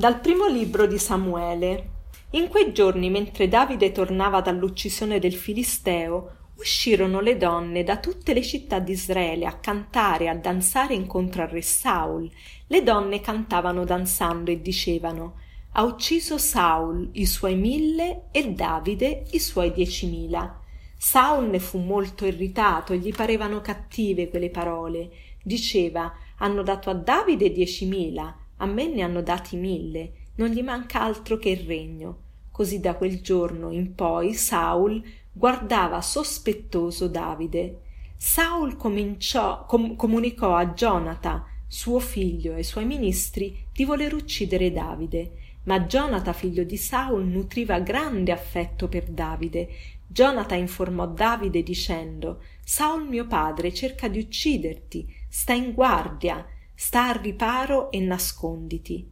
Dal primo libro di Samuele. In quei giorni, mentre Davide tornava dall'uccisione del Filisteo, uscirono le donne da tutte le città di Israele a cantare e a danzare incontro al re Saul. Le donne cantavano danzando e dicevano ha ucciso Saul i suoi mille e Davide i suoi diecimila. Saul ne fu molto irritato e gli parevano cattive quelle parole. Diceva hanno dato a Davide diecimila a me ne hanno dati mille non gli manca altro che il regno. Così da quel giorno in poi saul guardava sospettoso davide. Saul cominciò, com- comunicò a gionata suo figlio e suoi ministri di voler uccidere davide. Ma gionata figlio di saul nutriva grande affetto per davide. Gionata informò davide dicendo saul mio padre cerca di ucciderti. Sta in guardia sta al riparo e nasconditi.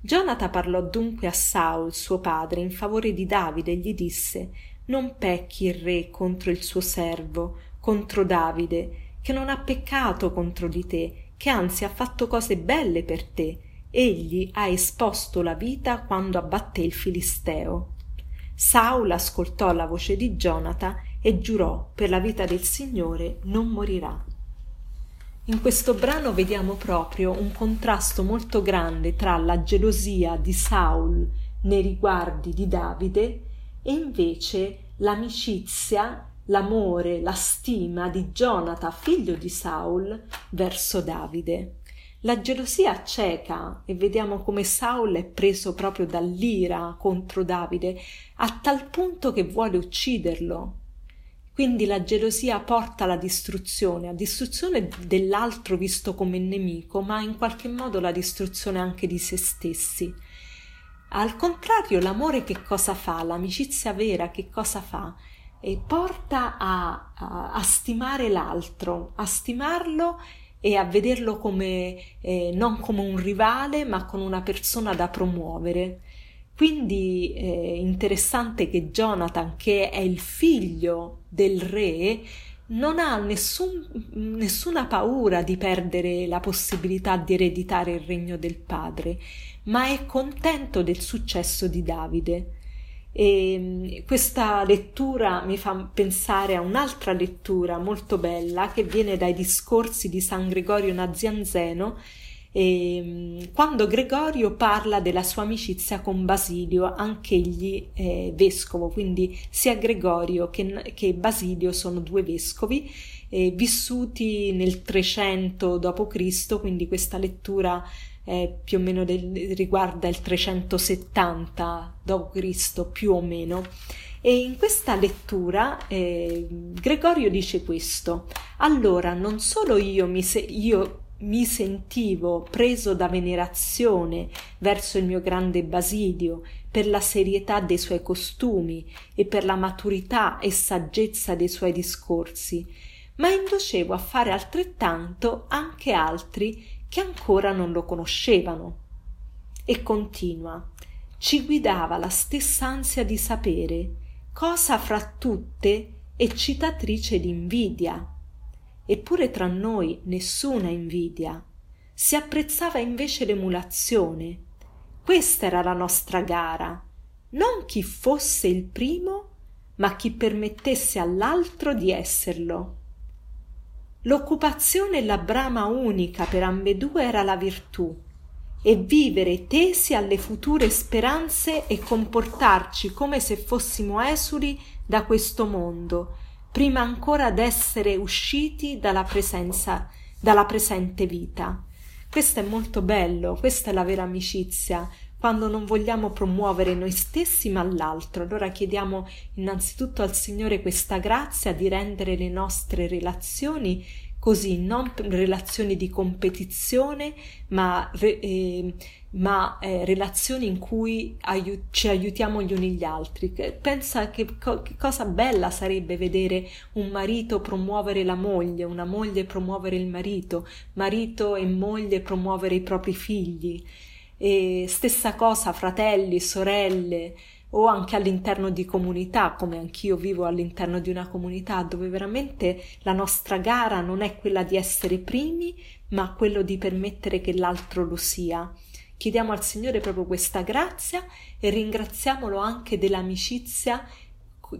Gionata parlò dunque a saul suo padre in favore di davide e gli disse non pecchi il re contro il suo servo contro davide che non ha peccato contro di te che anzi ha fatto cose belle per te. Egli ha esposto la vita quando abbatté il filisteo saul ascoltò la voce di gionata e giurò per la vita del signore non morirà in questo brano vediamo proprio un contrasto molto grande tra la gelosia di Saul nei riguardi di Davide e invece l'amicizia, l'amore, la stima di Gionata, figlio di Saul, verso Davide. La gelosia cieca, e vediamo come Saul è preso proprio dall'ira contro Davide, a tal punto che vuole ucciderlo, quindi la gelosia porta alla distruzione, a distruzione dell'altro visto come nemico, ma in qualche modo la distruzione anche di se stessi. Al contrario, l'amore che cosa fa? L'amicizia vera che cosa fa? E porta a, a, a stimare l'altro, a stimarlo e a vederlo come eh, non come un rivale, ma come una persona da promuovere. Quindi è eh, interessante che Jonathan, che è il figlio del re, non ha nessun, nessuna paura di perdere la possibilità di ereditare il regno del padre, ma è contento del successo di Davide. E mm, questa lettura mi fa pensare a un'altra lettura molto bella che viene dai discorsi di San Gregorio Nazianzeno e, ehm, quando Gregorio parla della sua amicizia con Basilio, anch'egli è vescovo, quindi sia Gregorio che, che Basilio sono due vescovi eh, vissuti nel 300 d.C., quindi questa lettura eh, più o meno del, riguarda il 370 d.C., più o meno. E in questa lettura eh, Gregorio dice questo: Allora non solo io, mi se- io mi sentivo preso da venerazione verso il mio grande Basilio per la serietà dei suoi costumi e per la maturità e saggezza dei suoi discorsi, ma inducevo a fare altrettanto anche altri che ancora non lo conoscevano. E continua. Ci guidava la stessa ansia di sapere, cosa fra tutte eccitatrice d'invidia eppure tra noi nessuna invidia. Si apprezzava invece l'emulazione. Questa era la nostra gara. Non chi fosse il primo ma chi permettesse all'altro di esserlo. L'occupazione e la brama unica per ambedue era la virtù e vivere tesi alle future speranze e comportarci come se fossimo esuli da questo mondo prima ancora d'essere usciti dalla presenza dalla presente vita. Questo è molto bello questa è la vera amicizia quando non vogliamo promuovere noi stessi ma l'altro. Allora chiediamo innanzitutto al Signore questa grazia di rendere le nostre relazioni così non relazioni di competizione ma, eh, ma eh, relazioni in cui aiut- ci aiutiamo gli uni gli altri. Pensa che, co- che, cosa bella sarebbe vedere un marito promuovere la moglie una moglie promuovere il marito marito e moglie promuovere i propri figli. E stessa cosa fratelli sorelle o anche all'interno di comunità, come anch'io vivo all'interno di una comunità dove veramente la nostra gara non è quella di essere primi, ma quello di permettere che l'altro lo sia. Chiediamo al Signore proprio questa grazia e ringraziamolo anche dell'amicizia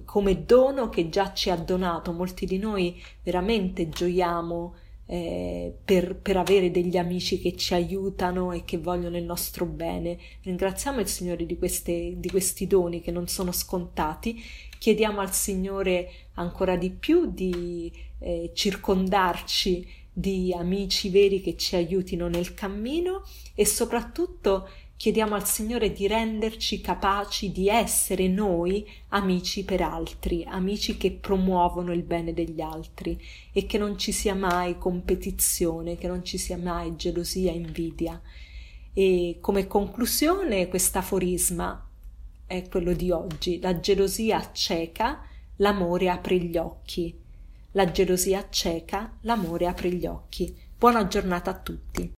come dono che già ci ha donato. Molti di noi veramente gioiamo eh, per, per, avere degli amici che ci aiutano e che vogliono il nostro bene. Ringraziamo il Signore di, queste, di questi doni che non sono scontati. Chiediamo al Signore ancora di più di eh, circondarci di amici veri che ci aiutino nel cammino e soprattutto chiediamo al Signore di renderci capaci di essere noi amici per altri, amici che promuovono il bene degli altri e che non ci sia mai competizione, che non ci sia mai gelosia, invidia. E come conclusione questo aforisma è quello di oggi, la gelosia acceca, l'amore apre gli occhi. La gelosia acceca, l'amore apre gli occhi. Buona giornata a tutti.